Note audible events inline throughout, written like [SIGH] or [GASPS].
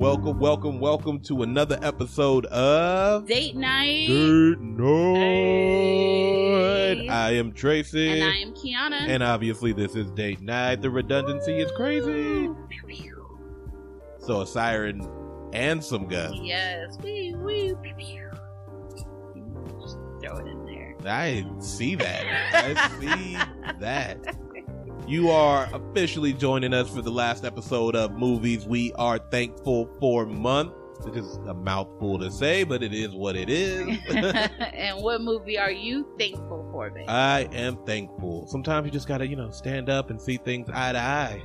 Welcome, welcome, welcome to another episode of Date night. Date Night. Hey. I am Tracy. And I am Kiana. And obviously, this is Date Night. The redundancy is crazy. Pew, pew. So, a siren and some guns. Yes. Wee, wee, pew. Just throw it in there. I see that. I see [LAUGHS] that. You are officially joining us for the last episode of Movies We Are Thankful for Month. Which is a mouthful to say, but it is what it is. [LAUGHS] [LAUGHS] and what movie are you thankful for, babe? I am thankful. Sometimes you just gotta, you know, stand up and see things eye to eye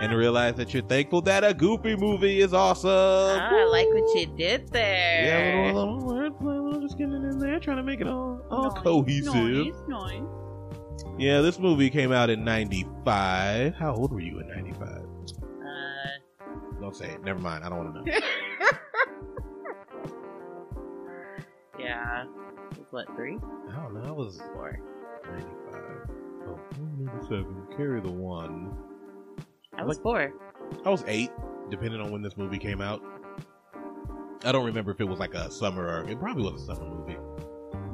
and realize that you're thankful that a goofy movie is awesome. Ah, I like what you did there. Yeah, a little, little wordplay, a little just getting it in there, trying to make it all, all Nice, cohesive. Nice, nice. Yeah, this movie came out in 95. How old were you in 95? Uh, Don't say it. Never mind. I don't want to know. [LAUGHS] yeah. What, three? I don't know. I was Four. 95. Oh, 97. Carry the one. I was four. I was eight, depending on when this movie came out. I don't remember if it was like a summer or it probably was a summer movie.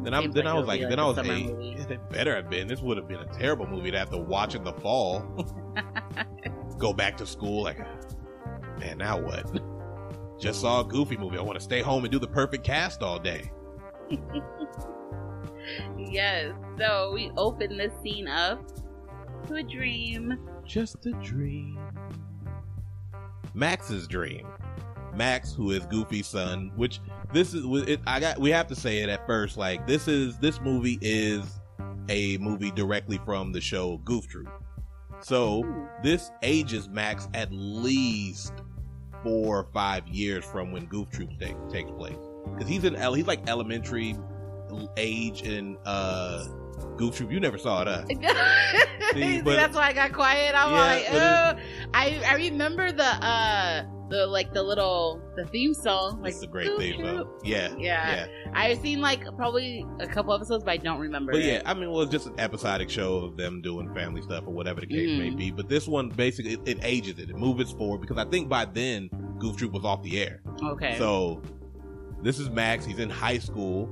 Then I Seems then like I was like, like then I was eight. movie. It better have been. This would have been a terrible movie to have to watch in the fall. [LAUGHS] Go back to school like, man, now what? [LAUGHS] Just saw a goofy movie. I want to stay home and do the perfect cast all day. [LAUGHS] Yes. So we open this scene up to a dream. Just a dream. Max's dream. Max, who is Goofy's son, which this is, it, I got. We have to say it at first. Like this is this movie is a movie directly from the show Goof Troop. So this ages Max at least four or five years from when Goof Troop take, takes place, because he's in he's like elementary age in uh Goof Troop. You never saw it, huh? [LAUGHS] See, See, but- that's why I got quiet. I'm Yeah, like, oh, I I remember the uh the like the little the theme song. Like It's a great theme, though. Yeah, Yeah. I've seen like probably a couple episodes, but I don't remember. But it. yeah, I mean, well, it's just an episodic show of them doing family stuff or whatever the case may Mhm. be. But this one basically it, it ages it, it moves it forward because I think by then Goof Troop was off the air. Okay. So this is Max. He's in high school.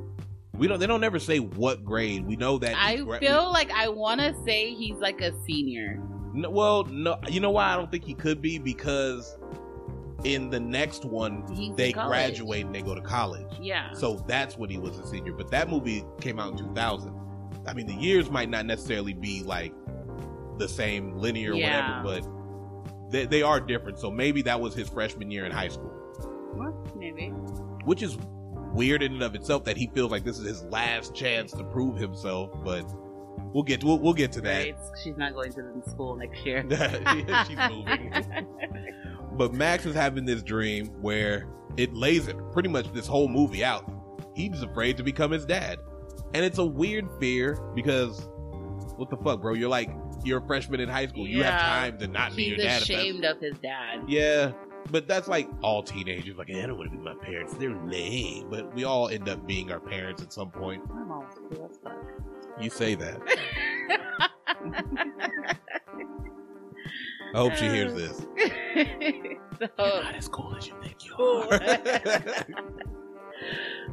We don't. They don't ever say what grade. We know that. I feel like I want to say he's like a senior. No, well, no. You know why I don't think he could be because in the next one they graduate and they go to college. Yeah. So that's when he was a senior. But that movie came out in 2000. I mean, the years might not necessarily be like the same linear or Yeah. whatever, but they, they are different. So maybe that was his freshman year in high school, Well, maybe. which is weird in and of itself that he feels like this is his last chance to prove himself. But we'll get to, we'll, we'll get to that. Right. She's not going to the school next year. [LAUGHS] She's moving. [LAUGHS] But Max is having this dream where it lays it pretty much this whole movie out. He's afraid to become his dad. And it's a weird fear because what the fuck, bro? You're like you're a freshman in high school. You have time to not be your dad. if that's- ashamed of his dad. Yeah. But that's like all teenagers. Like, I don't want to be my parents. They're lame. But we all end up being our parents at some point. My mom's cool as fuck. You say that. [LAUGHS] I hope she hears this. [LAUGHS] so, You're not as cool as you think you are. [LAUGHS]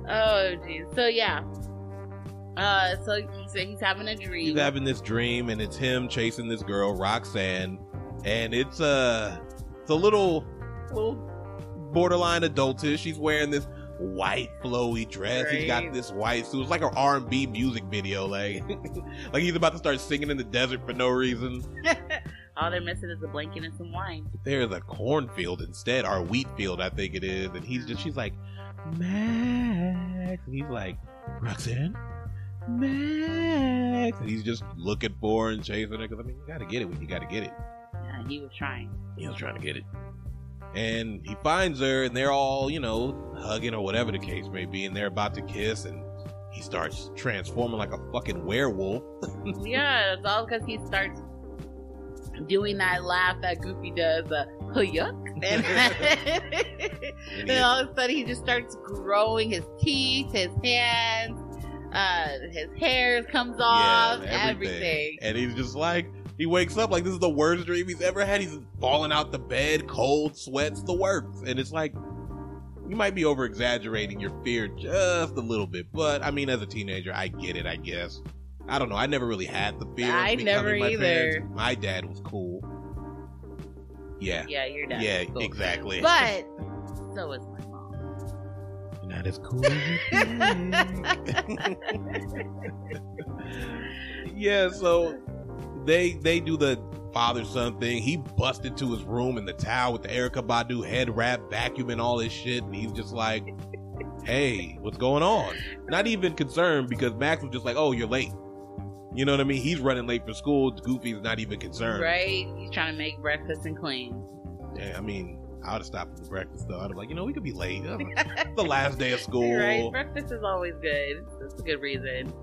oh jeez. So yeah. Uh, so he said he's having a dream. he's having this dream and it's him chasing this girl roxanne and it's uh it's a little little borderline adultish she's wearing this white flowy dress he's got this white suit it's like an r&b music video like [LAUGHS] like he's about to start singing in the desert for no reason All they're missing is a blanket and some wine. there's a cornfield instead or wheat field i think it is. And he's just she's like max. And he's like roxanne? Max. And he's just looking for and chasing her because i mean you gotta get it when you gotta get it. Yeah, he was trying. he was trying to get it. And he finds her and they're all you know hugging or whatever the case may be and they're about to kiss and he starts transforming like a fucking werewolf. [LAUGHS] Yeah, it's all because he starts doing that laugh that Goofy does, uh, yuck. And, [LAUGHS] and all of a sudden he just starts growing his teeth, his hands. Uh, his hair comes Yeah, off, everything. And he's just like, he wakes up like this is the worst dream he's ever had. He's falling out the bed, cold, sweats, the works. And it's like, you might be over exaggerating your fear just a little bit. But I mean, as a teenager, I get it, I guess. I don't know. I never really had the fear. of I becoming never my either. parents. My dad was cool. Yeah. Yeah, your dad. Yeah, is cool. exactly. But [LAUGHS] so was my mom. Not as cool as [LAUGHS] yeah, so they they do the father son thing. He busts into his room in the towel with the Erykah Badu head wrap, vacuuming all this shit, and he's just like, "Hey, what's going on?" Not even concerned because Max was just like, "Oh, you're late." You know what I mean? He's running late for school. Goofy's not even concerned. Right? He's trying to make breakfast and clean. Yeah, I mean, I would have stopped for breakfast though. I'd have like, you know, we could be late. the last day of [LAUGHS] school. Right? Breakfast is always good. That's a good reason.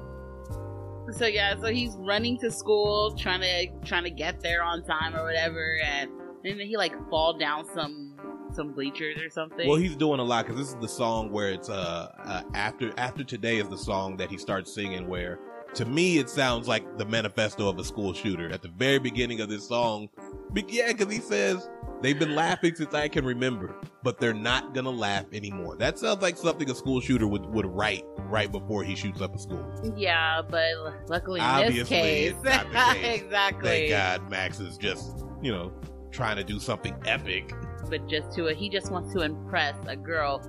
So yeah, so he's running to school, trying to trying to get there on time or whatever, and and then he like fall down some some bleachers or something. Well, he's doing a lot because this is the song where it's uh, uh after after today is the song that he starts singing. Where to me it sounds like the manifesto of a school shooter at the very beginning of this song. Be- yeah, because he says they've been laughing since I can remember, but they're not gonna laugh anymore. That sounds like something a school shooter would would write right before he shoots up a school. yeah, but luckily in Obviously, this case, it's not the [LAUGHS] case. exactly. Thank God Max is just you know trying to do something epic. But just to he just wants to impress a girl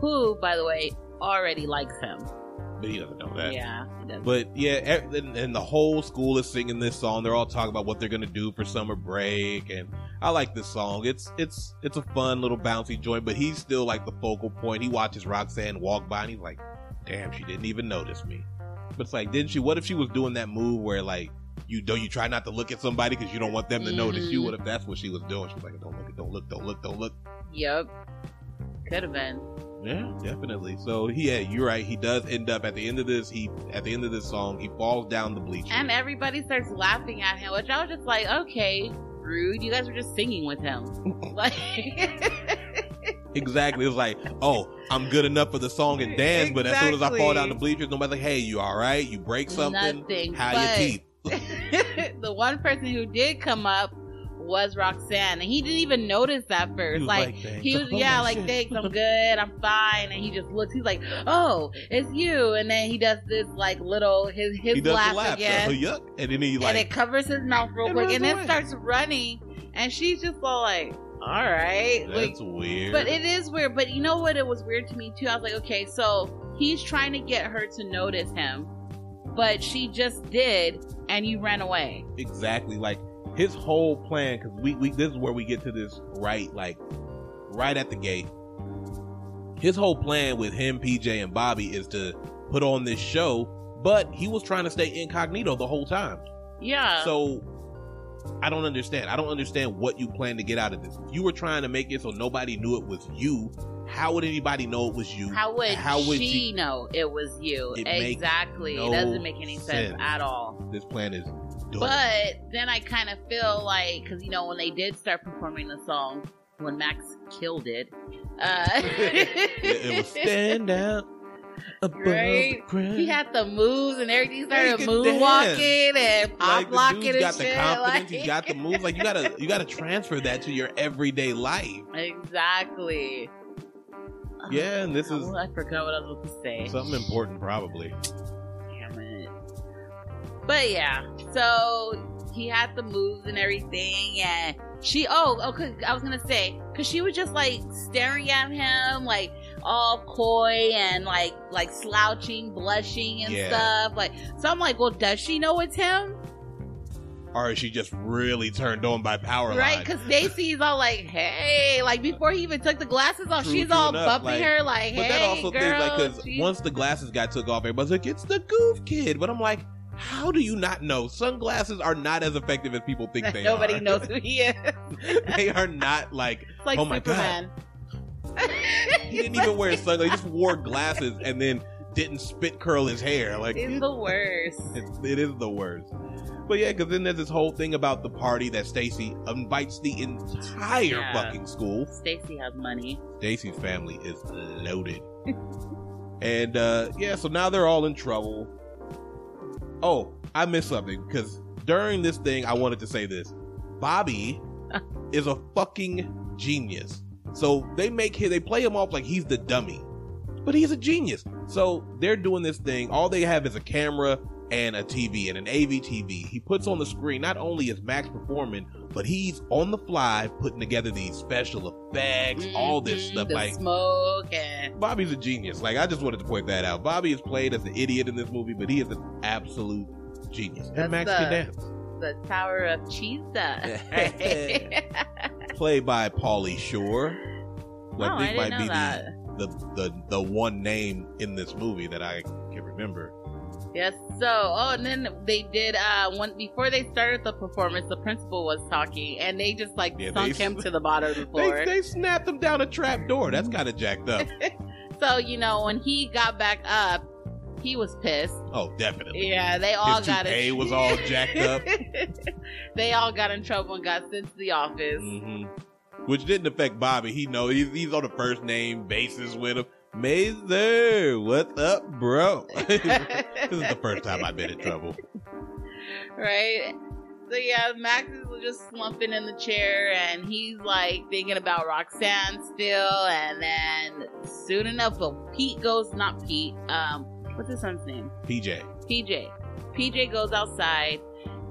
who, by the way, already likes him. But he doesn't know that. Yeah. But yeah, and, and the whole school is singing this song. They're all talking about what they're gonna do for summer break, and I like this song. It's it's it's a fun little bouncy joint. But he's still like the focal point. He watches Roxanne walk by, and he's like, "Damn, she didn't even notice me." But it's like, didn't she? What if she was doing that move where like you don't you try not to look at somebody because you don't want them to notice you? Mhm. What if that's what she was doing? She was like, "Don't look, don't look, don't look, don't look." Yep. Could have been. Yeah, definitely. So he, yeah, you're right. He does end up at the end of this. He at the end of this song, he falls down the bleachers. And everybody starts laughing at him, which I was just like, okay, rude. You guys were just singing with him. [LAUGHS] like, [LAUGHS] Exactly. It was like, oh, I'm good enough for the song and dance, but as soon as I fall down the Exactly. bleachers, nobody's like, hey, you all right? You break something? Nothing, How but- your teeth? [LAUGHS] the one person who did come up was Roxanne, and he didn't even notice at first. Was like, he [LAUGHS] was, Oh, yeah, like, shit. thanks, I'm [LAUGHS] good, I'm fine. And he just looks, he's like, oh, it's you. And then he does this, like, little, his, his He does laugh, [LAUGHS] again. So, yuck. And then he like, and it covers his mouth real quick, and then starts running. And she's just all like, all right. like, that's weird. but it is weird. But you know what? It was weird to me too. I was like, okay, so he's trying to get her to notice him, but she just did, and you ran away. exactly like his whole plan because we, we this is where we get to this right like right at the gate his whole plan with him pj and bobby is to put on this show but he was trying to stay incognito the whole time Yeah. so i don't understand i don't understand what you plan to get out of this if you were trying to make it so nobody knew it was you how would anybody know it was you how would how would she you- know it was you? It Exactly. no it doesn't make any sense, sense. at all. this plan is done. But then I kind of feel like, because you know, when they did start performing the song, when Max killed it, uh, [LAUGHS] it, it was stand out Right? the he had the moves and everything. He started He moonwalking and pop like the locking and got the shit. confidence, like- he's got the moves. Like you gotta, you gotta [LAUGHS] transfer that to your everyday life. exactly. Yeah, and this Oh, is I forgot what I was supposed to say. something important, probably. But yeah, so he had the moves and everything, and she. Oh, oh okay. I was gonna say because she was just like staring at him, like all coy and like like slouching, blushing and Yeah. stuff. Like, so I'm like, well, does she know it's him? Or is she just really turned on by power right? Because Stacy's all like, "Hey," like before he even took the glasses off, True, she's all bumping like- her like, But that also girl." things like because once the glasses got took off, everybody's like, "It's the Goof Kid." But I'm like, how do you not know? Sunglasses are not as effective as people think they nobody are. Nobody knows who [LAUGHS] he is. they are not like like Oh my God. [LAUGHS] He didn't even wear sunglasses. He just wore glasses and then didn't spit curl his hair. Like It's the worst. It's, it is the worst. But yeah, because then there's this whole thing about the party that Stacy invites the entire Yeah. fucking school. Stacy has money. Stacy's family is loaded. [LAUGHS] And uh yeah, so now they're all in trouble. Oh, I missed something because during this thing, I wanted to say this. Bobby [LAUGHS] is a fucking genius. So they make him, they play him off like he's the dummy, but he's a genius. So they're doing this thing. All they have is a camera and a TV and an AVTV. He puts on the screen. Not only is Max performing, but he's on the fly putting together these special effects, mm-hmm. all this stuff. Like smoke and Bobby's a genius. Like I just wanted to point that out. Bobby is played as an idiot in this movie, but he is an absolute genius. That's and Max the- can dance. the Tower of Cheese. [LAUGHS] Played by Pauly Shore. who oh, I didn't know be that. the, the the the one name in this movie that I can remember. Yes. So, oh, and then they did. Uh, one before they started the performance, the principal was talking, and they just like Yeah, sunk they- him to the bottom [LAUGHS] of the floor. they snapped him down a trap door. That's kind of jacked up. [LAUGHS] so you know, when he got back up, he was pissed. Oh, definitely. Yeah, they all His got in. was [LAUGHS] all jacked up. they all got in trouble and got sent to the office. hmm Which didn't affect Bobby. He know he's, he's on the first name basis with him. Mazur, what's up, bro? [LAUGHS] this is the first time I've been in trouble. right? So yeah, Max is just slumping in the chair and he's like thinking about Roxanne still. And then soon enough, well, Pete goes, not Pete, um, what's his son's name? PJ. PJ. PJ goes outside.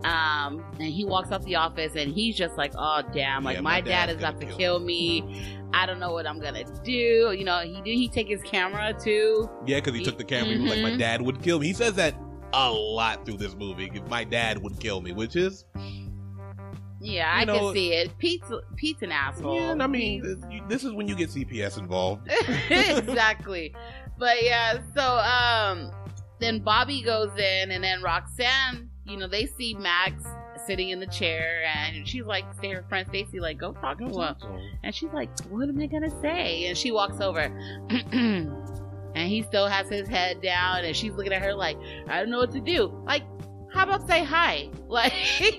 Um, and he walks out the office and he's just like, oh damn, like Yeah, my, my dad is about to kill me. I don't know what I'm gonna do. You know, he did he take his camera too? Yeah, because he took the camera. He was like, my Mhm. dad would kill me. He says that a lot through this movie. My dad would kill me, which is, Yeah, I know- can see it. Pete's Pete's an asshole. yeah, and I mean, this is when you get CPS involved. [LAUGHS] exactly. But yeah, so um then Bobby goes in and then Roxanne, you know, they see Max sitting in the chair and she's like say her friend Stacy like go talk to him. And she's like, What am I gonna say? And she walks over [CLEARS THROAT] and he still has his head down and she's looking at her like, I don't know what to do. Like, how about say hi? [LAUGHS] Like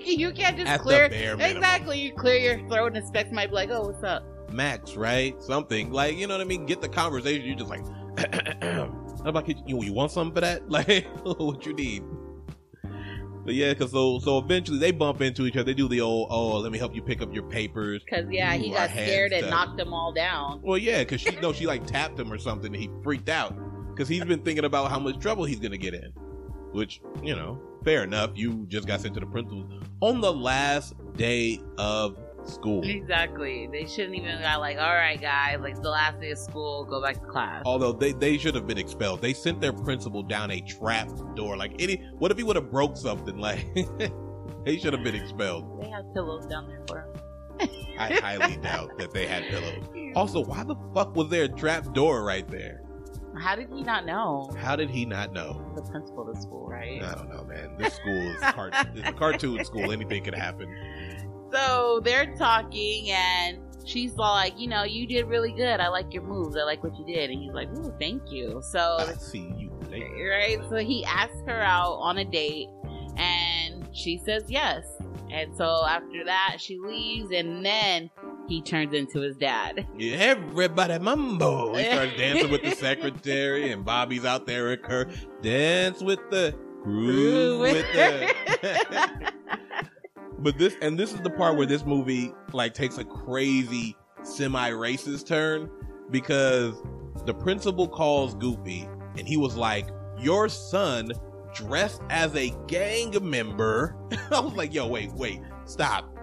you can't just At clear the bare minimum. Exactly. You clear your throat and expect be like, Oh, what's up? Max, right? Something like you know what I mean. Get the conversation. You're just like, [CLEARS THROAT] how about you? You want something for that? [LAUGHS] Like, [LAUGHS] what you need? But yeah, because so so eventually they bump into each other. They do the old, oh, let me help you pick up your papers. Because yeah, he got scared and knocked them all down. Well, yeah, because she no, she like tapped him or something. And he freaked out because he's been thinking about how much trouble he's gonna get in. Which you know, fair enough. You just got sent to the principal's on the last day of school. Exactly. They shouldn't even got like, all right, guys, like it's the last day of school, go back to class. Although they, they should have been expelled. They sent their principal down a trap door. Like any what if he would have broke something? [LAUGHS] Like they should have been expelled. They have pillows down there for him. I highly [LAUGHS] doubt that they had pillows. Also, why the fuck was there a trap door right there? How did he not know? How did he not know? The principal of the school, right? I don't know, man. This school is cart- [LAUGHS] it's a cartoon school. Anything could happen. So they're talking, and she's like, you know, you did really good. I like your moves. I like what you did. And he's like, ooh, thank you. So I see you later. right? So he asks her out on a date, and she says yes. And so after that, she leaves, and then he turns into his dad. Yeah, everybody mambo. He starts dancing with the secretary, and Bobby's out there with her. Dance with the groove with the. [LAUGHS] [LAUGHS] but this and this is the part where this movie like takes a crazy semi-racist turn because the principal calls Goofy, and he was like, "Your son." Dressed as a gang member. [LAUGHS] I was like, yo, wait, wait, stop.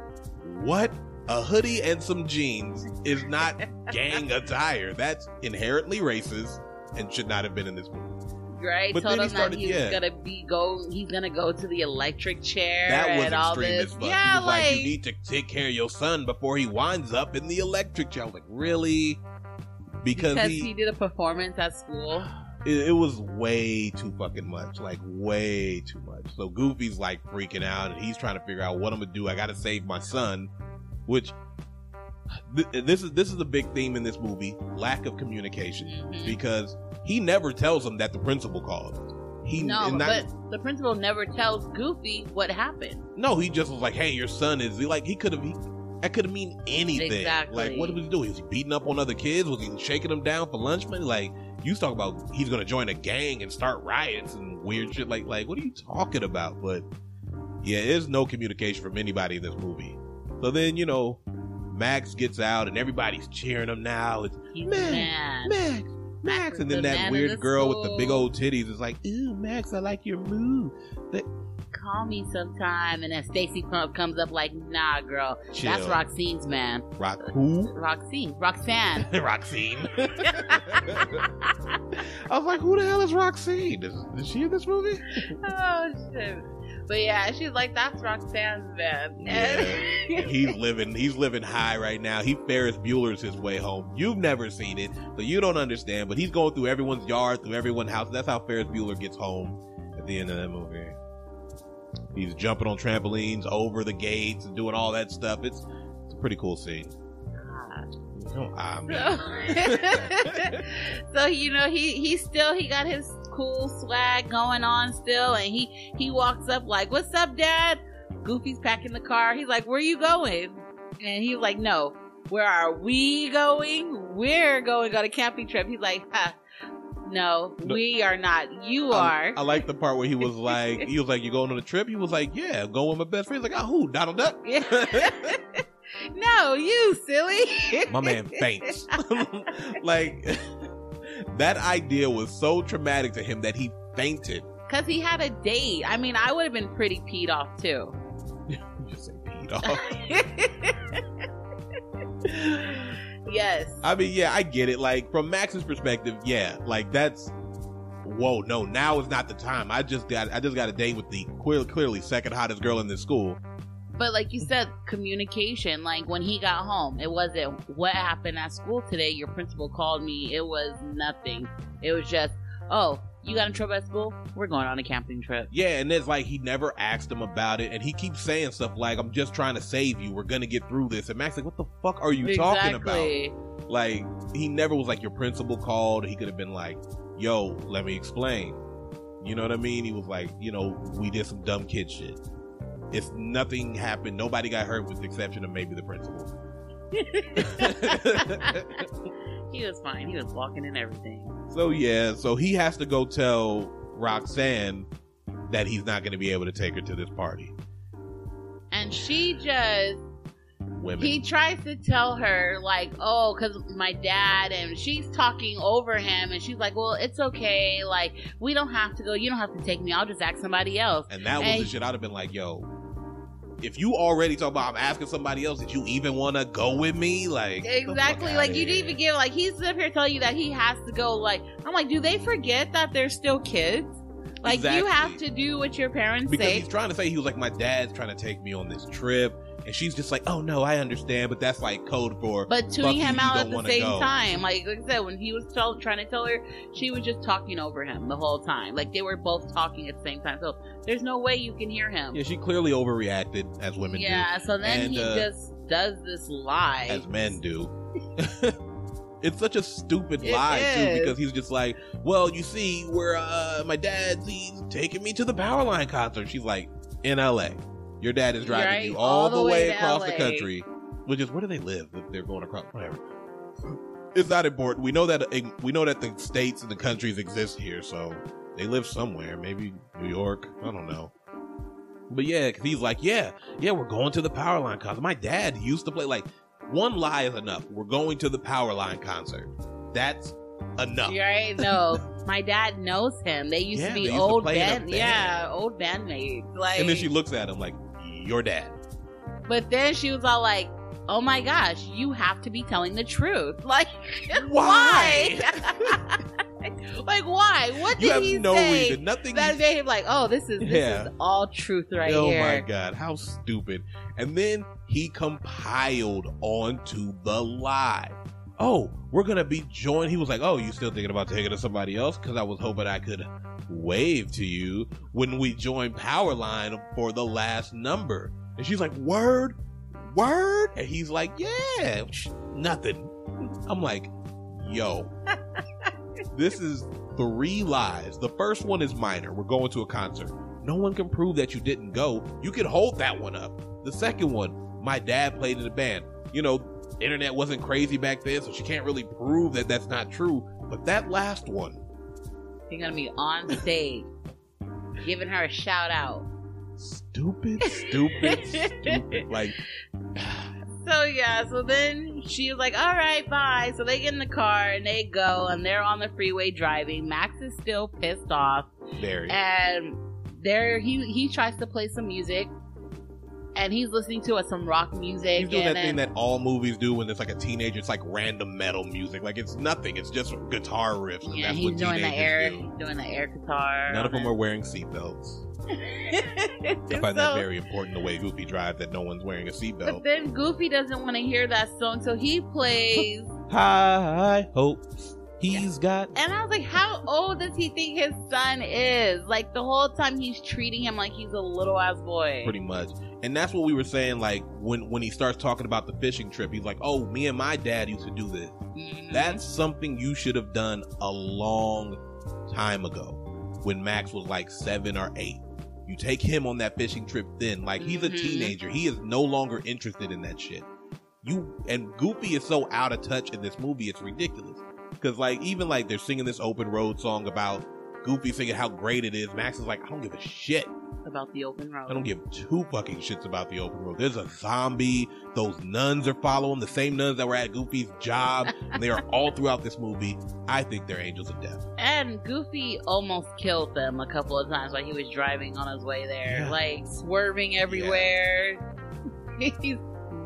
What? A hoodie and some jeans is not [LAUGHS] gang attire. That's inherently racist and should not have been in this movie. Right? But Told then him he started- that he was yeah. gonna be go. He's gonna go to the electric chair That was and all extreme this. as fuck. Yeah, was like, like, you need to take care of your son before he winds up in the electric chair. I was like, really? Because, because he, he did a performance at school. [SIGHS] it, it was way too fucking much. Like way too much. So Goofy's like freaking out and he's trying to figure out what I'm gonna do. I gotta save my son, which this is this is a big theme in this movie: lack of communication. Mhm. Because he never tells him that the principal called. He No, not- but the principal never tells Goofy what happened. No, he just was like, "Hey, your son is he like he could have that could have mean anything. Exactly. Like what was he doing? Was he beating up on other kids? Was he shaking them down for lunch money? Like You talk about he's gonna join a gang and start riots and weird shit. Like, like what are you talking about? But yeah, there's no communication from anybody in this movie. So then, you know, Max gets out and everybody's cheering him now. It's Max. Max, Max, and then The that weird the girl with the big old titties is like, "Ooh, Max, I like your move." Call me sometime. And then Stacy com- comes up like, nah, girl. Chill. That's Roxine's man. Rock who? Roxine. Roxanne. [LAUGHS] Roxine. [LAUGHS] I was like, "Who the hell is Roxine? Is, is she in this movie?" oh, shit. But yeah, she's like, that's Roxanne's man. Yeah. he's living he's living high right now. He Ferris Bueller's his way home. You've never seen it, so you don't understand. But he's going through everyone's yard, through everyone's house. That's how Ferris Bueller gets home at the end of that movie. He's jumping on trampolines over the gates and doing all that stuff. It's it's a pretty cool scene. Oh, ah, [LAUGHS] man. [LAUGHS] so you know he he still he got his cool swag going on still and he he walks up like what's up dad goofy's packing the car he's like where are you going and he's like no where are we going we're going on a camping trip he's like huh, no, No. we are not you I- are I, like the part where he was like, [LAUGHS] he was like, "You going on a trip?" He was like, "Yeah, I'm going with my best friend." He's like, "Oh, who? Donald Duck?" Yeah. [LAUGHS] no you silly my man faints. [LAUGHS] like that idea was so traumatic to him that he fainted. because he had a date i mean i would have been pretty peed off too [LAUGHS] You just say peed off. [LAUGHS] yes. I mean, yeah, I get it. Like from Max's perspective, yeah, like that's whoa, no, now is not the time. I just got I just got a date with the clear, clearly second hottest girl in this school. But like you said, communication. Like when he got home, it wasn't what happened at school today. Your principal called me. It was nothing. It was just, oh, you got in trouble at school. We're going on a camping trip. Yeah, and it's like he never asked him about it, and he keeps saying stuff like, "I'm just trying to save you. We're gonna get through this." And Max like, "What the fuck are you talking about?" Like he never was like your principal called. He could have been like, "Yo, let me explain." You know what I mean? He was like, "You know, we did some dumb kid shit. It's nothing happened. Nobody got hurt, with the exception of maybe the principal." [LAUGHS] [LAUGHS] He was fine. He was walking and everything. so yeah, so he has to go tell Roxanne that he's not going to be able to take her to this party. And she just Women. he tries to tell her like oh because my dad and she's talking over him and she's like well it's okay like we don't have to go you don't have to take me i'll just ask somebody else And that was And- the shit I'd have been like, yo, if you already talk about I'm asking somebody else, did you even want to go with me? Like get the fuck exactly like you didn't even give like he's up here telling you that he has to go like i'm like do they forget that they're still kids like you have to do what your parents say. because say he's trying to say he was like, my dad's trying to take me on this trip, and she's just like, oh no, I understand, but that's like code for but tuning him you out at the same go. time like, like i said when he was tell, trying to tell her she was just talking over him the whole time like they were both talking at the same time so there's no way you can hear him yeah, she clearly overreacted as women do. yeah so then And, he uh, just does this lie as men do. [LAUGHS] it's such a stupid It lie too, because he's just like, well, you see, where uh, my dad's he's taking me to the Powerline concert. She's like, in L.A. Your dad is driving Right, you all, the, way, to across the country, which is where do they live? If they're going across, whatever. It's not important. We know that uh, we know that the states and the countries exist here, so they live somewhere. Maybe New York. I don't know. But yeah, 'cause he's like, yeah, yeah, we're going to the Powerline concert. My dad used to play. Like, one lie is enough. We're going to the Powerline concert. That's enough. Right? No, [LAUGHS] my dad knows him. They used Yeah, to be used old a band, band. yeah, old bandmates. Like, And then she looks at him like, your dad. but then she was all like, "Oh my gosh, you have to be telling the truth." [LAUGHS] Like, Why? why? [LAUGHS] like, why? What You did have he no say reason. Nothing. that he made him like, "Oh, this is this Yeah. is all truth right oh here." Oh my god, how stupid. And then he compiled onto the lie. Oh, we're gonna be joined. He was like, Oh, you still thinking about taking to somebody else? Because I was hoping I could wave to you when we join Powerline for the last number. And she's like, Word? Word? And he's like, Yeah, nothing. I'm like, Yo, [LAUGHS] this is three lies. The first one is minor. We're going to a concert. No one can prove that you didn't go. You can hold that one up. The second one, my dad played in the band. You know, internet wasn't crazy back then, so she can't really prove that that's not true. But that last one, He's gonna be on stage, giving her a shout out. stupid, stupid, stupid. [LAUGHS] Like, So yeah, so then she was like, "All right, bye." So they get in the car and they go, and they're on the freeway driving. Max is still pissed off, very. and there he he tries to play some music, and he's listening to some rock music. He's doing that thing that all movies do when there's like a teenager. It's like random metal music. Like it's nothing. It's just guitar riffs. and yeah, that's he's what doing the air, do. doing the air guitar. None of them are wearing seatbelts. [LAUGHS] I find that very important the way Goofy drives that no one's wearing a seatbelt. But then Goofy doesn't want to hear that song, so he plays. [LAUGHS] High hopes he's got. And I was like, how old does he think his son is? Like the whole time he's treating him like he's a little ass boy. Pretty much. And that's what we were saying, like, when, when he starts talking about the fishing trip, he's like, oh, me and my dad used to do this. Mhm. That's something you should have done a long time ago when Max was like seven or eight. You take him on that fishing trip then. Like he's a Mhm. teenager. He is no longer interested in that shit. You and Goofy is so out of touch in this movie, it's ridiculous. Cause like even like they're singing this open road song about Goofy singing how great it is. Max is like, I don't give a shit. about the open road. I don't give two fucking shits about the open road. There's a zombie. Those nuns are following the same nuns that were at Goofy's job, [LAUGHS] and they are all throughout this movie. I think they're angels of death. And Goofy almost killed them a couple of times while he was driving on his way there, Yeah. like swerving everywhere. [LAUGHS] He's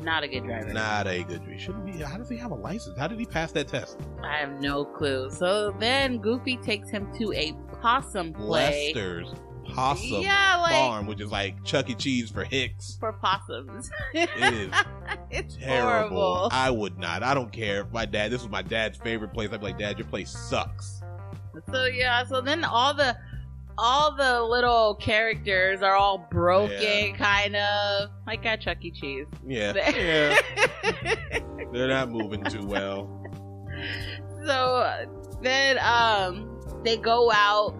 not a good driver. Not a good. driver. Shouldn't be. How does he have a license? How did he pass that test? I have no clue. So then Goofy takes him to a possum play. Lester's Possum yeah, like Farm, which is like Chuck E. Cheese for Hicks. for possums. It is [LAUGHS] it's terrible. horrible. I would not. I don't care if my dad. This was my dad's favorite place. I'd be like, Dad, your place sucks. So yeah, so then all the all the little characters are all broken, Yeah. kind of like at Chuck E. Cheese. Yeah, [LAUGHS] yeah. [LAUGHS] They're not moving too well. so then um they go out.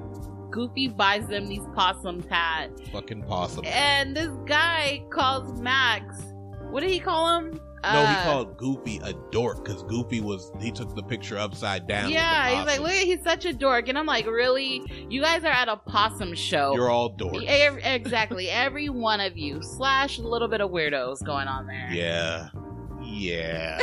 Goofy buys them these possum hats, Fucking possum. and this guy calls Max. What did he call him? No, he Uh, called Goofy a dork because Goofy was he took the picture upside down. Yeah, he's like, look, he's such a dork, and I'm like, really? You guys are at a possum show. You're all dorks. Ev- exactly, every one of you slash a little bit of weirdos going on there. Yeah, yeah,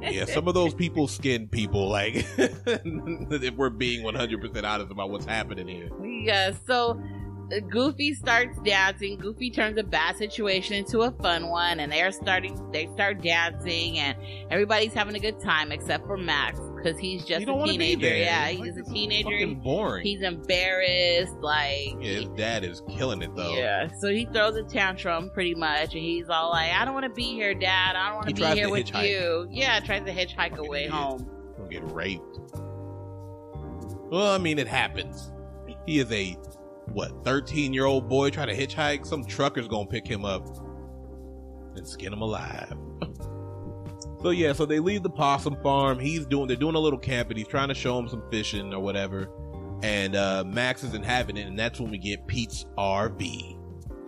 [LAUGHS] yeah. Some of those people skin people. Like, [LAUGHS] if we're being 100 percent honest about what's happening here. yeah. So uh, Goofy starts dancing. Goofy turns a bad situation into a fun one, and they're starting. They start dancing, and everybody's having a good time except for Max because he's just a teenager. Yeah, he's just a teenager. fucking boring. He's embarrassed. Like yeah, his dad is killing it though. Yeah, so he throws a tantrum pretty much, and he's all like, "I don't want to be here, Dad. I don't want to be here with hitchhike. you." Yeah, tries to hitchhike away home. He'll get raped. Well, I mean, it happens. He is a what 13 year old boy trying to hitchhike. Some trucker's gonna pick him up and skin him alive. [LAUGHS] so yeah, so they leave the possum farm. He's doing they're doing a little camping. He's trying to show him some fishing or whatever. And uh Max isn't having it, and that's when we get Pete's RV.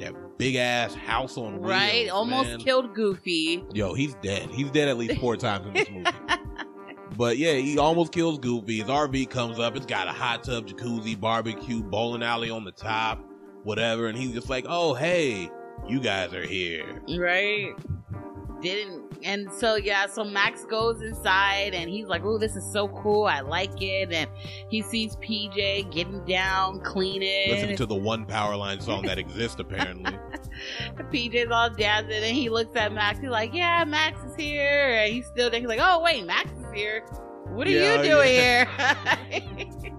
That big ass house on wheels. right, almost man. killed Goofy. Yo, he's dead. He's dead at least four [LAUGHS] times in this movie. But yeah, he almost kills Goofy. His RV comes up. It's got a hot tub, jacuzzi, barbecue, bowling alley on the top, whatever. And he's just like, oh, hey, you guys are here. Right? Didn't and so yeah, so Max goes inside and he's like, "Oh, this is so cool. I like it." And he sees PJ getting down, cleaning. Listening to the one Powerline song that exists, apparently. [LAUGHS] PJ's all dancing, and he looks at Max. He's like, "Yeah, Max is here." And he's still there. He's like, "Oh wait, Max is here. What are Yeah, you doing yeah. here?" [LAUGHS]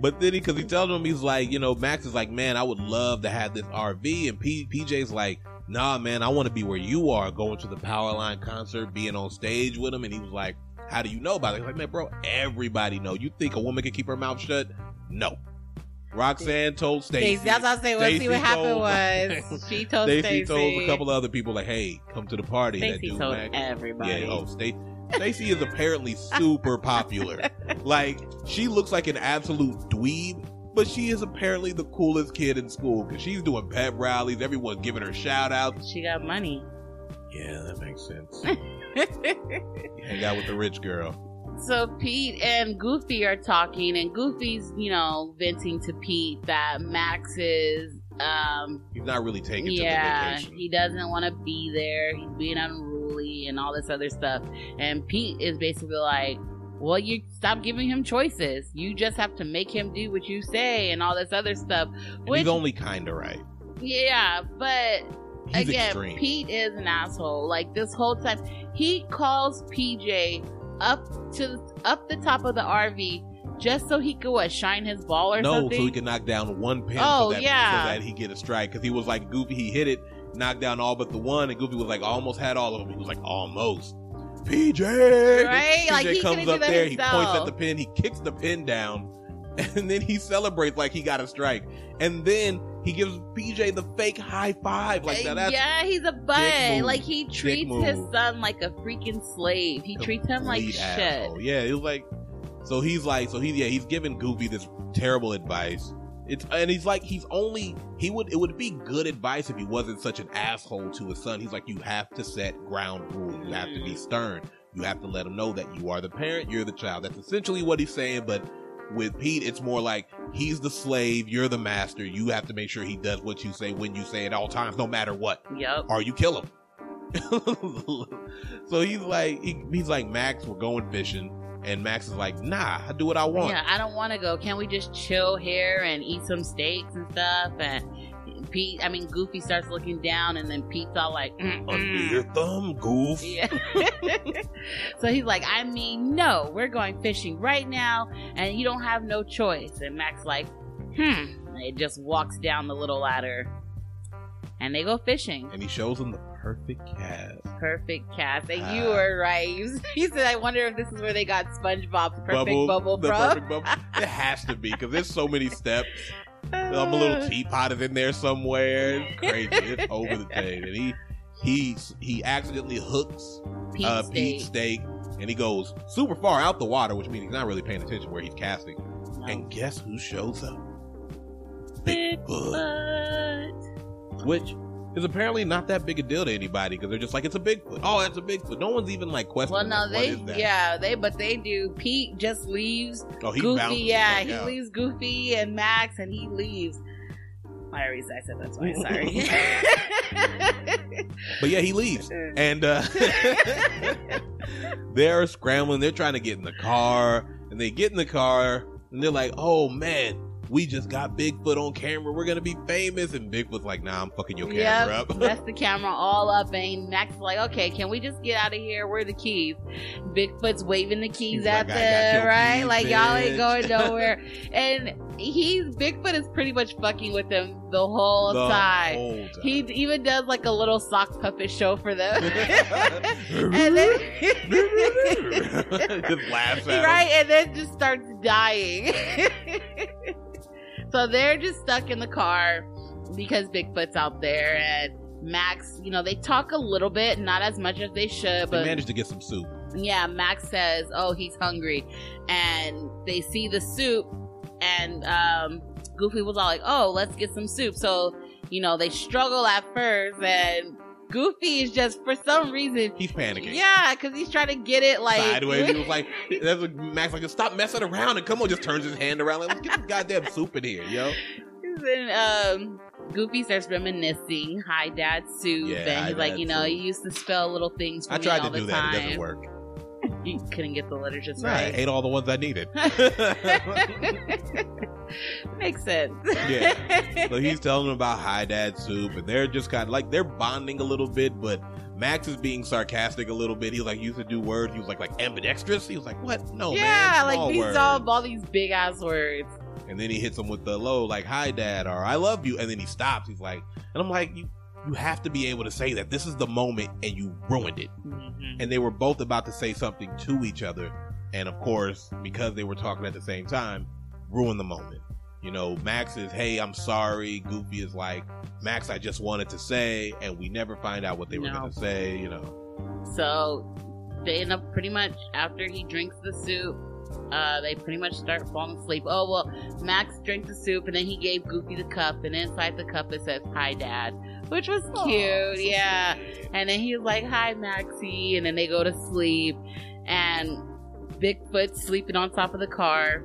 But then he, because he tells him, he's like, you know, Max is like, man, I would love to have this RV. And P, PJ's like, nah, man, I want to be where you are, going to the Powerline concert, being on stage with him. And he was like, how do you know about it? He's like, man, bro, everybody know. You think a woman can keep her mouth shut? No. Roxanne told Stacey. Stacey, that's what I was saying. Let's see what happened told- was [LAUGHS] she told Stacey Stacey. told a couple of other people, like, hey, come to the party. that Stacey dude, told Max. everybody. Yeah, oh, Stacey. Stacey is apparently super popular. Like, she looks like an absolute dweeb, but she is apparently the coolest kid in school because she's doing pep rallies. Everyone's giving her shout outs. She got money. Yeah, that makes sense. [LAUGHS] Hang out with the rich girl. so Pete and Goofy are talking, and Goofy's, you know, venting to Pete that Max is, um, He's not really taking yeah, to the vacation. he doesn't want to be there. He's being unruly and all this other stuff. And Pete is basically like, well, you stop giving him choices. You just have to make him do what you say and all this other stuff. Which, he's only kind of right. yeah, but He's again, extreme. Pete is an asshole. Like this whole time, he calls PJ up to up the top of the RV just so he could what shine his ball or no, something. so he could knock down one pin Oh, so, that, yeah. so that he get a strike. Because he was like Goofy, he hit it, knocked down all but the one, and Goofy was like, almost had all of them. He was like, almost. PJ, Right? PJ Like, he comes up there, he points at the pin, he kicks the pin down, [LAUGHS] and then he celebrates like he got a strike, and then he gives PJ the fake high five. Like that, that's yeah, he's a butt. Like he treats his son like a freaking slave. He treats him like complete shit. Yeah, it was like so he's like so he yeah he's giving Goofy this terrible advice. It's and he's like he's only he would it would be good advice if he wasn't such an asshole to his son. He's like you have to set ground rules. You have to be mm. stern. You have to let him know that you are the parent, you're the child. That's essentially what he's saying, but with Pete, it's more like he's the slave, you're the master. You have to make sure he does what you say when you say at all times, no matter what Yep. or you kill him. [LAUGHS] so he's like, he, he's like, Max, we're going fishing, and Max is like, Nah, I do what I want. Yeah, I don't want to go. Can we just chill here and eat some steaks and stuff? And Pete, I mean, Goofy starts looking down, and then Pete's all like, mm, Under your thumb, goof. [LAUGHS] Yeah. [LAUGHS] so he's like, I mean, no, we're going fishing right now, and you don't have no choice. And Max like, hmm. And it just walks down the little ladder, and they go fishing. And he shows them the perfect cast. Perfect cast. And you Ah. were right. You, [LAUGHS] you said, I wonder if this is where they got SpongeBob's perfect bubble, the from. perfect bubble. [LAUGHS] It has to be because there's so many steps. Um, a little teapot is in there somewhere. It's crazy. It's [LAUGHS] over the thing. And he he he accidentally hooks Pete's uh, steak. Steak, and he goes super far out the water, which means he's not really paying attention where he's casting. No. And guess who shows up? Bigfoot. Which is apparently not that big a deal to anybody because they're just like it's a Bigfoot. Oh, that's a Bigfoot. No one's even like questioning. Well, no, like, they what is that? yeah they but they do. Pete just leaves Oh, he Goofy. Yeah, he out. leaves Goofy and Max, and he leaves. I already said I said that's why. Sorry. [LAUGHS] [LAUGHS] But yeah, he leaves, and uh, [LAUGHS] they're scrambling. They're trying to get in the car, and they get in the car, and they're like, "Oh man." We just got Bigfoot on camera. We're gonna be famous, and Bigfoot's like, "Nah, I'm fucking your camera Yep, up." that's [LAUGHS] the camera all up, and Max is like, "Okay, can we just get out of here? Where are the keys?" Bigfoot's waving the keys He's at like, "I them, right? keys, like y'all ain't going [LAUGHS] nowhere. and he's Bigfoot is pretty much fucking with them the whole The time. whole time. He even does like a little sock puppet show for them. [LAUGHS] and then just laughs at him. right, and then just starts dying. So they're just stuck in the car because Bigfoot's out there, and Max. You know, they talk a little bit, not as much as they should, but They managed to get some soup. yeah, Max says, "Oh, he's hungry," and they see the soup, and um, Goofy was all like, "Oh, let's get some soup." So you know, they struggle at first, and Goofy is just for some reason. He's panicking. Yeah, because he's trying to get it like sideways. He was like, [LAUGHS] "That's what Max like, stop messing around and come on." Just turns his hand around like, "Let's get some goddamn soup in here, yo." [LAUGHS] and um, Goofy starts reminiscing Hi Dad soup, Yeah, and he's like, you know, you used to spell little things for I tried to do that. It doesn't work. You couldn't get the letters just Nah, I right. ate all the ones I needed. [LAUGHS] Makes sense. Yeah. [LAUGHS] so he's telling them about Hi Dad soup, and they're just kind of like they're bonding a little bit, but Max is being sarcastic a little bit. He like used to do words. He was like like ambidextrous. He was like, "What? No, yeah, man, like these words." all all these big ass words. And then he hits him with the low, like "Hi, Dad" or "I love you," and then he stops. He's like, and I'm like, you you have to be able to say that this is the moment, and you ruined it. Mm-hmm. And they were both about to say something to each other, and of course, because they were talking at the same time, ruined the moment. You know, Max is, "Hey, I'm sorry." Goofy is like, "Max, I just wanted to say," and we never find out what they were No. going to say. You know, So they end up pretty much after he drinks the soup. Uh, they pretty much start falling asleep. Oh well, Max drank the soup and then he gave Goofy the cup, and inside the cup it says "Hi, Dad," which was cute. yeah, and then he was like, "Hi, Maxie," and then they go to sleep, and Bigfoot sleeping on top of the car,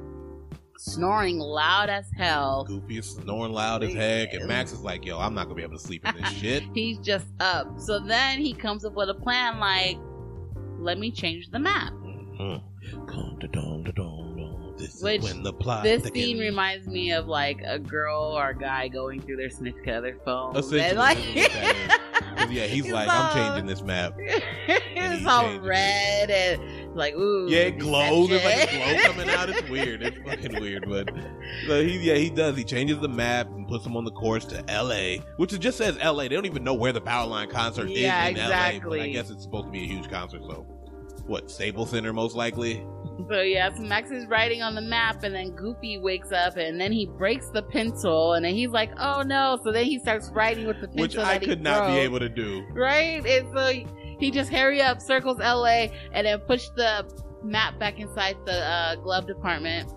snoring loud as hell. Goofy is snoring loud as heck, and Max is like, "Yo, I'm not gonna be able to sleep in this [LAUGHS] shit." He's just up. So then he comes up with a plan like, let me change the map. Mhm. This is Which- when the plot This thickens. scene reminds me of like a girl or a guy going through their significant other phone. Essentially, like, this is what that 'Cause, yeah, he's [LAUGHS] It's like, all- I'm changing this map. [LAUGHS] it's he's all changing it. red and like ooh. Yeah, it glows. There's like a glow coming out. It's [LAUGHS] weird. It's fucking weird. But so he, yeah, he does. He changes the map and puts him on the course to L.A., which it just says L.A. They don't even know where the Powerline concert Yeah, is in L.A. But I guess it's supposed to be a huge concert. So, what Staples Center most likely? So yeah, so Max is writing on the map, and then Goofy wakes up, and then he breaks the pencil, and then he's like, "Oh no!" So then he starts writing with the pencil Which I could not be able to do. right? And so he just hurry up, circles LA, and then push the map back inside the uh, glove department,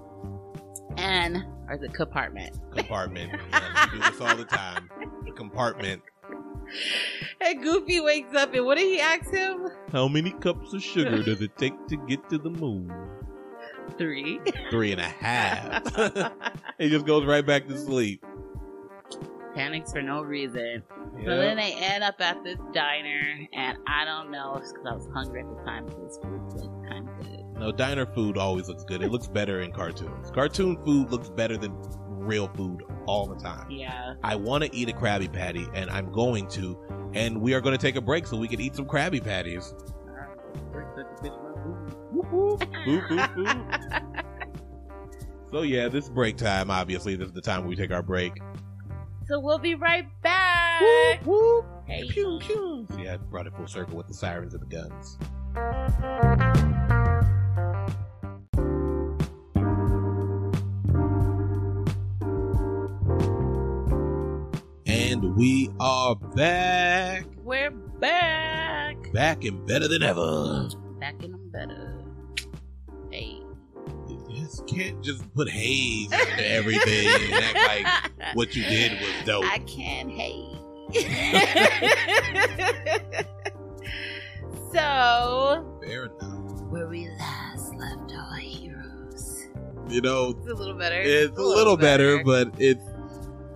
and or the compartment. Compartment. We do this all the time. The [LAUGHS] compartment. [LAUGHS] And Goofy wakes up, and what did he ask him? How many cups of sugar does it take to get to the moon? Three. Three and a half. [LAUGHS] he just goes right back to sleep. Panics for no reason. So then they end up at this diner, and I don't know, it's because I was hungry at the time. but This food looked kind of good. No, diner food always looks good. It looks better in cartoons. Cartoon food looks better than real food all the time. Yeah. I want to eat a Krabby Patty, and I'm going to. And we are going to take a break so we can eat some Krabby Patties. [LAUGHS] So yeah, this break time. Obviously, this is the time we take our break. So we'll be right back. Whoop, whoop. Hey. Pew, pew. I brought it full circle with the sirens and the guns. And we are back. We're back. Back and better than ever. Back in them better. Hey. You just can't just put haze into [LAUGHS] everything and act like what you did was dope. I can hate. [LAUGHS] so, Fair enough. where we last left our heroes. You know, It's a little better. it's a little better, but it's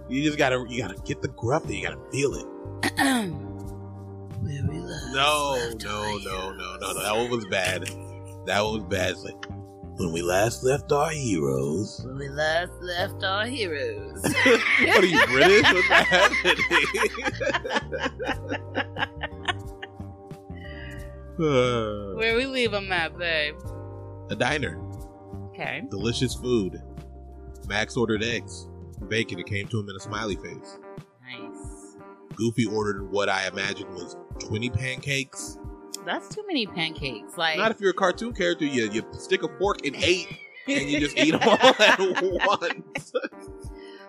you just gotta you gotta get the gruff. You gotta feel it. [CLEARS THROAT] where we last No, left no, no, no, no, no. That one was bad. That one was bad. It's like when we last left our heroes. When we last left our heroes. [LAUGHS] what are you British? What's happening? Where we leave them at, babe. a diner, Okay. delicious food. Max ordered eggs, bacon. It came to him in a smiley face. Nice. Goofy ordered what I imagined was twenty pancakes. That's too many pancakes. Like, Not if you're a cartoon character, you you stick a fork in eight and you just eat them all at [LAUGHS] once.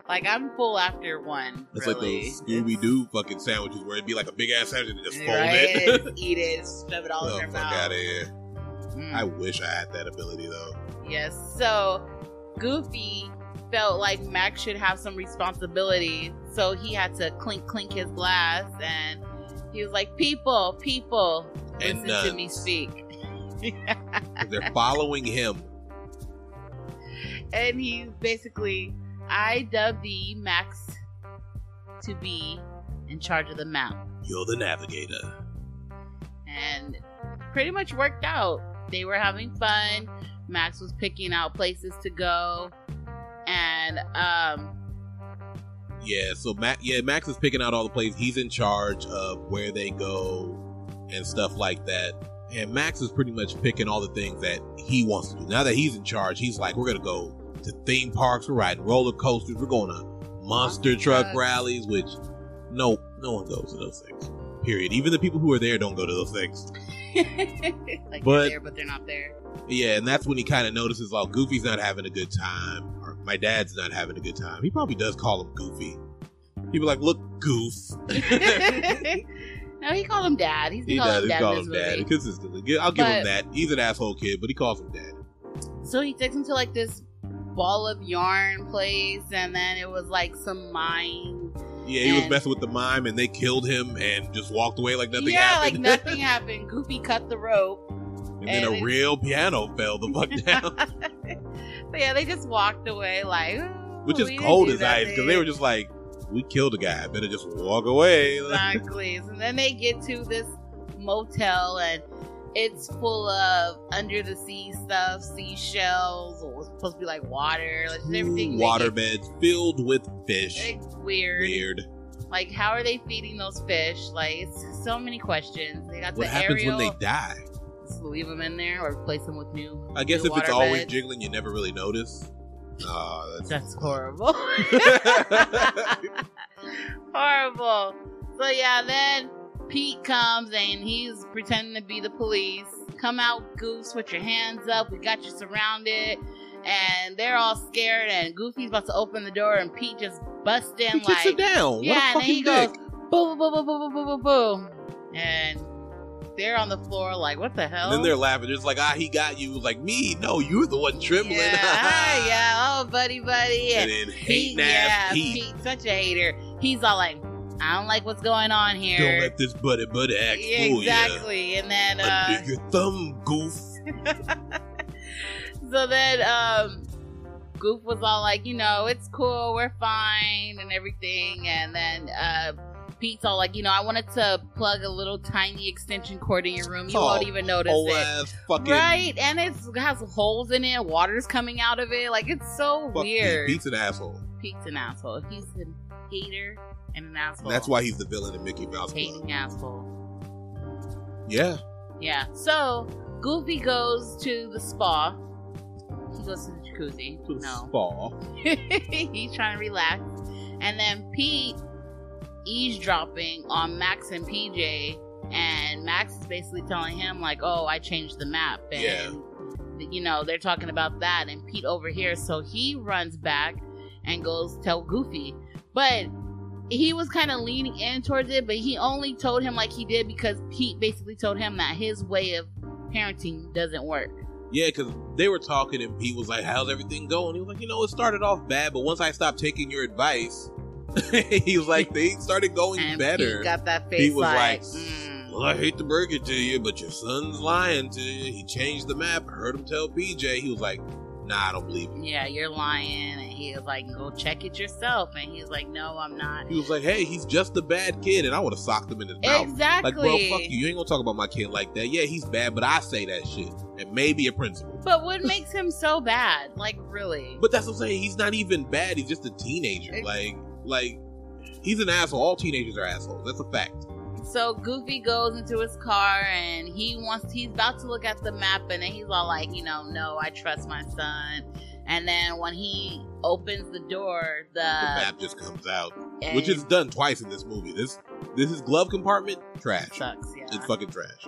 like I'm full after one. It's really. like those Scooby Doo fucking sandwiches where it'd be like a big ass sandwich and just fold right? it. [LAUGHS] Eat it, shove it all oh, in your fuck mouth. out of here. Mm. I wish I had that ability though. Yes. So Goofy felt like Max should have some responsibility, so he had to clink clink his glass, and he was like, "People, people, And listen to me nuns. speak." [LAUGHS] They're [LAUGHS] following him. and he's basically, I dub the Max to be in charge of the map, You're the navigator. and pretty much worked out. They were having fun. Max was picking out places to go, and um, Yeah, so Max, yeah, Max is picking out all the places. He's in charge of where they go and stuff like that. And Max is pretty much picking all the things that he wants to do. Now that he's in charge, he's like, we're gonna go to theme parks, we're riding roller coasters, we're going to monster truck trucks. rallies, which no, no one goes to those things. Period. Even the people who are there don't go to those things. [LAUGHS] like But- they're there, but they're not there. Yeah, and that's when he kind of notices, oh, Goofy's not having a good time, my dad's not having a good time. He probably does call him Goofy. He'd be like, look, Goof. [LAUGHS] no, he called him dad. He's He does. him He dad calls him dad movie. consistently. I'll give him that. He's an asshole kid, but he calls him dad. So he takes him to like this ball of yarn place, and then it was like some mine. Yeah, he was messing with the mime, and they killed him and just walked away like nothing yeah, happened. like nothing happened. [LAUGHS] Goofy cut the rope, and And, then a real piano fell the fuck [LAUGHS] down, but yeah, they just walked away like, "Ooh, which is cold as ice because they were just like, "We killed a guy. Better just walk away." [LAUGHS] exactly. and then they get to this motel and it's full of under the sea stuff, seashells, or it's supposed to be like water, like everything. Water beds filled with fish. It's weird. Weird. Like, how are they feeding those fish? Like, so many questions. They got What the happens Ariel. when they die? Just leave them in there or replace them with new. I guess new if it's always beds. jiggling, you never really notice. Oh, that's That's horrible. [LAUGHS] horrible. So yeah, then Pete comes and he's pretending to be the police. Come out, Goose, with your hands up. We got you surrounded. And they're all scared, and Goofy's about to open the door, and Pete just busts in he kicks like, it down. yeah, what and then he dick. goes, boom, boom, boom, boom, boom, boom, boom, boom, and they're on the floor like, what the hell? And then they're laughing. They're like, ah, he got you. Like me? No, you're the one trembling. Yeah, [LAUGHS] yeah, oh, buddy, buddy, And and then hating yeah, Pete. Pete, such a hater. He's all like, I don't like what's going on here. Don't let this buddy buddy act Yeah, exactly. And then, uh, Under your thumb, goof. [LAUGHS] so then, um, Goof was all like, you know, it's cool, we're fine, and everything. And then, uh, Pete's all like, you know, I wanted to plug a little tiny extension cord in your room. You Oh, won't even notice it. fucking. Right, and it has holes in it, water's coming out of it. Like it's so weird. Pete. Pete's an asshole. Pete's an asshole. He's a hater and an asshole. That's why he's the villain in Mickey Mouse Club. hating asshole. Yeah. Yeah. So Goofy goes to the spa. He goes to the jacuzzi. To the no, spa. [LAUGHS] he's trying to relax, and then Pete eavesdropping on Max and PJ, and Max is basically telling him like, "Oh, I changed the map," and Yeah. you know they're talking about that, and Pete overhears, so he runs back and goes tell Goofy, but he was kind of leaning in towards it, but he only told him like he did because Pete basically told him that his way of parenting doesn't work. Yeah, because they were talking and Pete was like, How's everything going? He was like, You know, it started off bad, but once I stopped taking your advice, [LAUGHS] he was like, Things started going And better. He got that face Pete was like, like, mm. Well, I hate to break it to you, but your son's lying to you. He changed the map. I heard him tell PJ. He was like, Nah, I don't believe it. yeah, you're lying. And he was like, go check it yourself. And he was like, no, I'm not. He was like, Hey, he's just a bad kid, and I would have socked him in his mouth. Exactly. Like, bro, fuck you. You ain't gonna talk about my kid like that. Yeah, he's bad, but I say that shit. And maybe a principal. But what makes him so bad? Like, really? But that's what I'm saying. He's not even bad. He's just a teenager. Like, like, he's an asshole. All teenagers are assholes. That's a fact. So Goofy goes into his car and he wants he's about to look at the map and then he's all like, you know, no, I trust my son. And then when he opens the door, the, The map just comes out, which is done twice in this movie. This, this is glove compartment trash. sucks, yeah. It's fucking trash.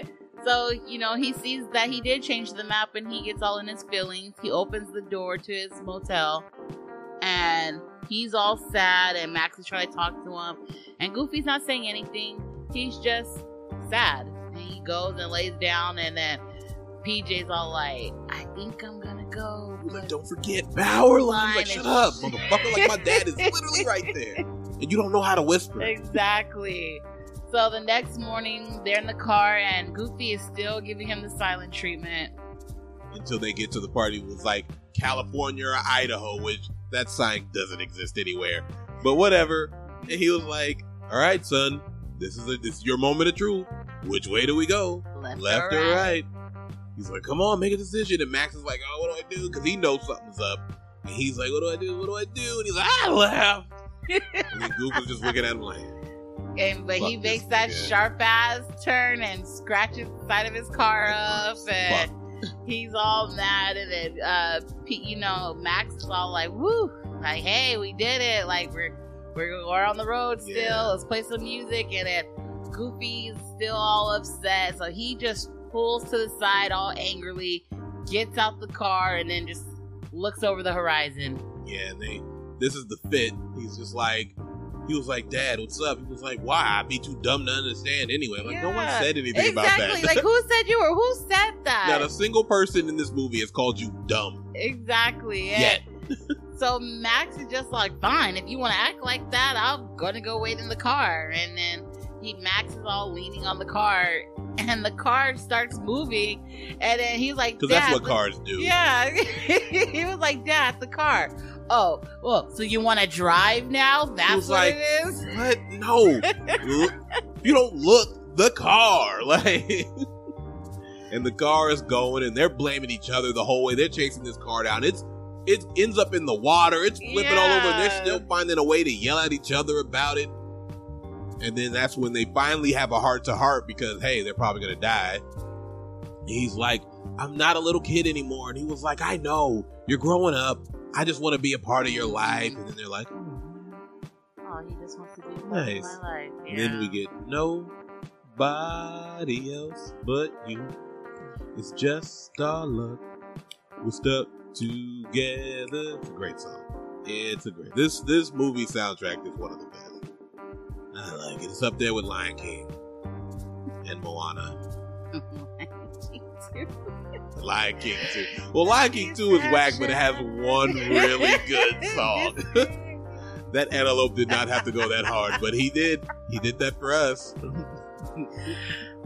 [LAUGHS] [LAUGHS] so, you know, he sees that he did change the map and he gets all in his feelings. He opens the door to his motel and he's all sad and Max is trying to talk to him. And Goofy's not saying anything. He's just sad. And he goes and lays down and then PJ's all like, I think I'm gonna go. Like, don't forget Powerline. Like, shut up, [LAUGHS] motherfucker. Like, my dad is literally right [LAUGHS] there. And you don't know how to whisper. Exactly. So the next morning, they're in the car, and Goofy is still giving him the silent treatment. Until they get to the party, was like California or Idaho, which that sign doesn't exist anywhere. But whatever. And he was like, all right, son, this is, a, this is your moment of truth. Which way do we go? Left, left or right. right. He's like, come on, make a decision. And Max is like, oh, what do I do? Because he knows something's up. And he's like, what do I do? What do I do? And he's like, I laugh. [LAUGHS] and then Goof just looking at him like, And but he makes that sharp ass turn and scratches the side of his car up, and he's all mad. And then, uh, Pete, you know, Max is all like, "Woo!" Like, hey, we did it! Like we're we're, we're on the road still. Yeah. Let's play some music. And then Goofy's still all upset, so he just pulls to the side all angrily, gets out the car, and then just looks over the horizon. yeah, they, this is the fit. He's just like, he was like, Dad, what's up? He was like, Why? I'd be too dumb to understand anyway. Like, no one said anything about that. Exactly. like who said you were? Who said that? Not a single person in this movie has called you dumb Exactly. Yet. [LAUGHS] So Max is just like, fine, if you want to act like that, I'm gonna go wait in the car. And then he Max is all leaning on the car, and the car starts moving, and then he's like, Because that's what cars do. Yeah, [LAUGHS] he was like, "Dad, the car." Oh, well, so you want to drive now? That's what like- it is. What? No. You don't look the car. [LAUGHS] Like And the car is going and they're blaming each other the whole way. They're chasing this car down. It's it ends up in the water. It's flipping all over and they're still finding a way to yell at each other about it. And then that's when they finally have a heart to heart because hey, they're probably gonna die. He's like, I'm not a little kid anymore. And he was like, I know. You're growing up. I just want to be a part of your life. And then they're like, Oh, he just wants to be part Nice. of my life. And then we get nobody else but you. It's just our luck. We're stuck together. It's a great song. It's a great. This this movie soundtrack is one of the best. I like it. It's up there with Lion King and Moana. [LAUGHS] Lion King too. Well, Lion King two is whack, but it has one really good song. [LAUGHS] that antelope did not have to go that hard, but he did. He did that for us.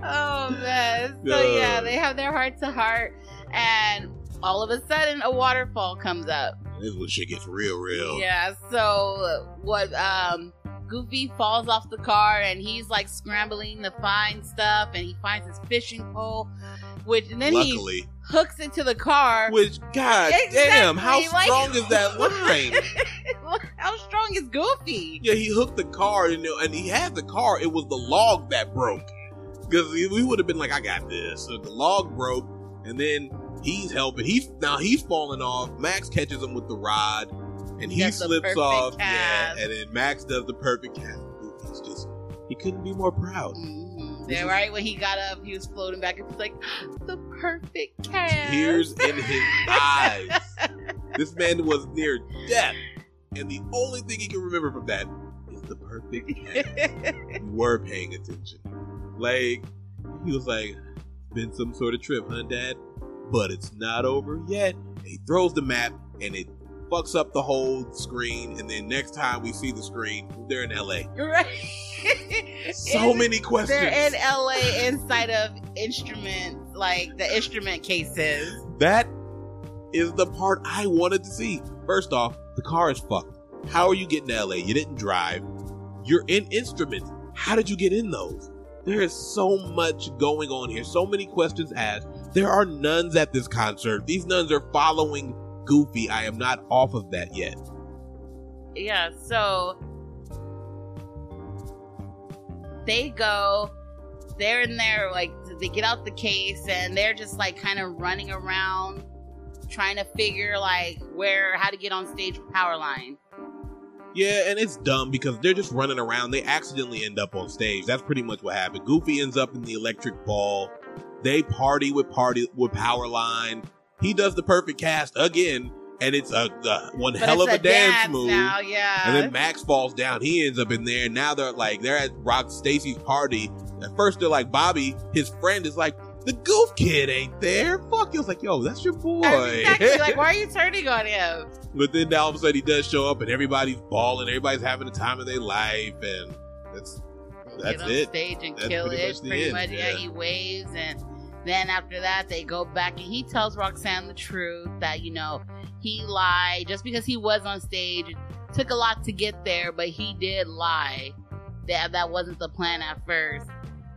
Oh man. So Yeah. yeah, they have their heart to heart and all of a sudden a waterfall comes up. This is when shit gets real, real. Yeah, so what um Goofy falls off the car and he's like scrambling to find stuff and he finds his fishing pole which and then he hooks into the car. which God damn, how like- strong is that [LAUGHS] line? How strong is Goofy? yeah, he hooked the car, and, and he had the car. It was the log that broke because we would have been like, "I got this." So the log broke, and then he's helping. He's now he's falling off. Max catches him with the rod, and he slips off. Yeah, and then Max does the perfect cast. Goofy's just he couldn't be more proud. Mhm. Then is- right when he got up, he was floating back and he's like, [GASPS] the perfect cast. Tears in his eyes. [LAUGHS] This man was near death, and the only thing he can remember from that is the perfect cast. [LAUGHS] you were paying attention. Like, he was like, been some sort of trip, huh, Dad? But it's not over yet. And he throws the map and it fucks up the whole screen. And then next time we see the screen, they're in LA. [LAUGHS] right. So In- many questions. They're in LA inside of instrument, like the instrument cases. That is the part I wanted to see. First off, the car is fucked. How are you getting to LA? You didn't drive. You're in instruments. How did you get in those? There is so much going on here. So many questions asked. There are nuns at this concert. These nuns are following Goofy. I am not off of that yet. Yeah, so they go, they're in there, like, they get out the case and they're just like kind of running around trying to figure, like, where, how to get on stage with Powerline. Yeah, and it's dumb because they're just running around. They accidentally end up on stage. That's pretty much what happened. Goofy ends up in the electric ball. They party with party with Powerline. He does the perfect cast again, and it's a, a one But hell of it's a, dance, move. now, yeah. And then Max falls down. He ends up in there. And Now they're like they're at Rock Stacy's party. At first they're like Bobby, his friend is like the Goof Kid ain't there. Fuck, he was like, yo, that's your boy. Exactly. like, why are you [LAUGHS] turning on him? But then all of a sudden he does show up and everybody's balling, everybody's having the time of their life, and that's that's get on it. stage and That's kill pretty it. Pretty much, yeah. yeah. He waves, and then after that, they go back and he tells Roxanne the truth that you know he lied just because he was on stage. It took a lot to get there, but he did lie. That that wasn't the plan at first.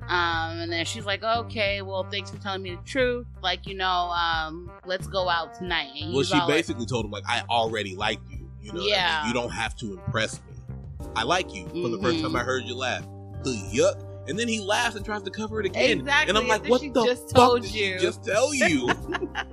Um, and then she's like, "Okay, well, thanks for telling me the truth. Like, you know, um, let's go out tonight." And Well, she all like, basically told him like, I already like you. You know, what I mean? Yeah. you don't have to impress me. I like you from the first time I heard you laugh. The yuck. And then he laughs and tries to cover it again. Exactly, And I'm like, what the just fuck told did you." just tell you? [LAUGHS]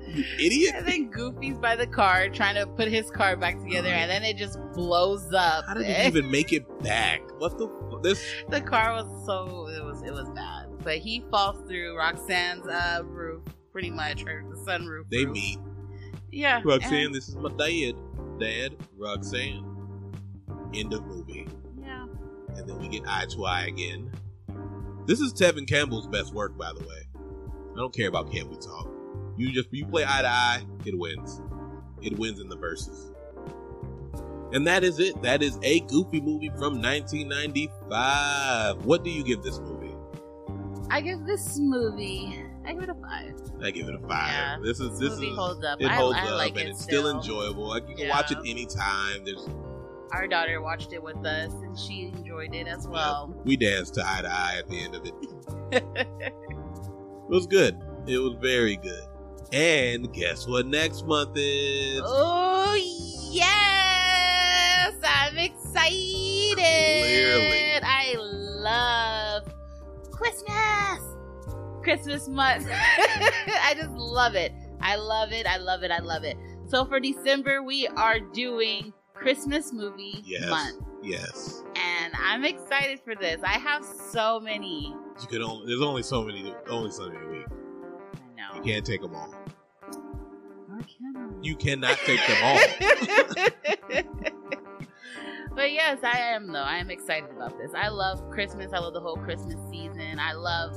you idiot. And then Goofy's by the car trying to put his car back together, and then it just blows up. How did he even make it back? What the fuck? This [LAUGHS] the car was so it was it was bad. But he falls through Roxanne's uh, roof, pretty much, or the sunroof. they roof. meet. Yeah, Roxanne, and- this is my dad. Dad, Roxanne. End of movie. yeah. and then we get eye to eye again. This is Tevin Campbell's best work, by the way. I don't care about can we talk. You just you play eye to eye, it wins. It wins in the verses. And that is it. That is a Goofy movie from 1995. What do you give this movie? I give this movie. I give it a five. I give it a five. Yeah, this is this movie is holds up. it holds I up like and it it's still, still. enjoyable. Like you can Yeah. watch it anytime. There's Our daughter watched it with us, and she enjoyed it as well. we danced eye to eye at the end of it. It was good. It was very good. And guess what next month is? Oh yes, I'm excited. Clearly. I love Christmas. Christmas month. [LAUGHS] I just love it. I love it. I love it. I love it. So for December, we are doing Christmas movie Yes. month, Yes. and I'm excited for this. I have so many. You could only there's only so many only so many weeks. I know. You can't take them all. Or can I? You cannot take them all. [LAUGHS] but yes, I am though. I am excited about this. I love Christmas. I love the whole Christmas season. I love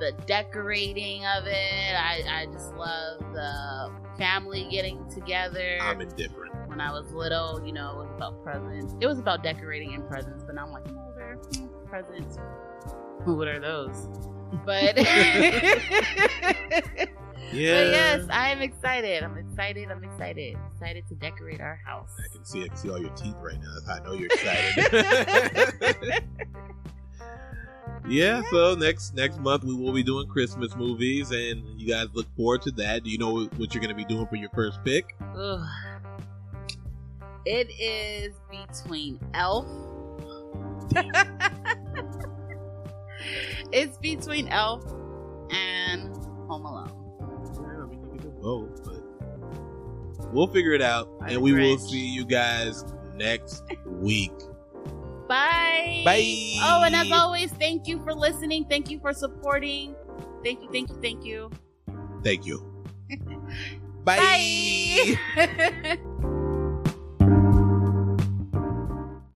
the decorating of it. I, I just love the family getting together. I'm indifferent. When I was little, you know, it was about presents. It was about decorating and presents, but now I'm like, they're hmm, presents. What are those? But [LAUGHS] Yeah. But yes, I am excited. I'm excited. I'm excited. Excited to decorate our house. I can see I can see all your teeth right now. That's how I know you're excited. [LAUGHS] [LAUGHS] yeah, so next next month we will be doing Christmas movies and you guys look forward to that. Do you know what you're gonna be doing for your first pick? Ugh. It is between Elf. [LAUGHS] it's between Elf and Home Alone. Yeah, I mean, you can do both, but we'll figure it out, I'm and we will see you guys next week. Bye. Bye. Oh, and as always, thank you for listening. Thank you for supporting. Thank you, thank you, thank you. Thank you. [LAUGHS] Bye. Bye. [LAUGHS]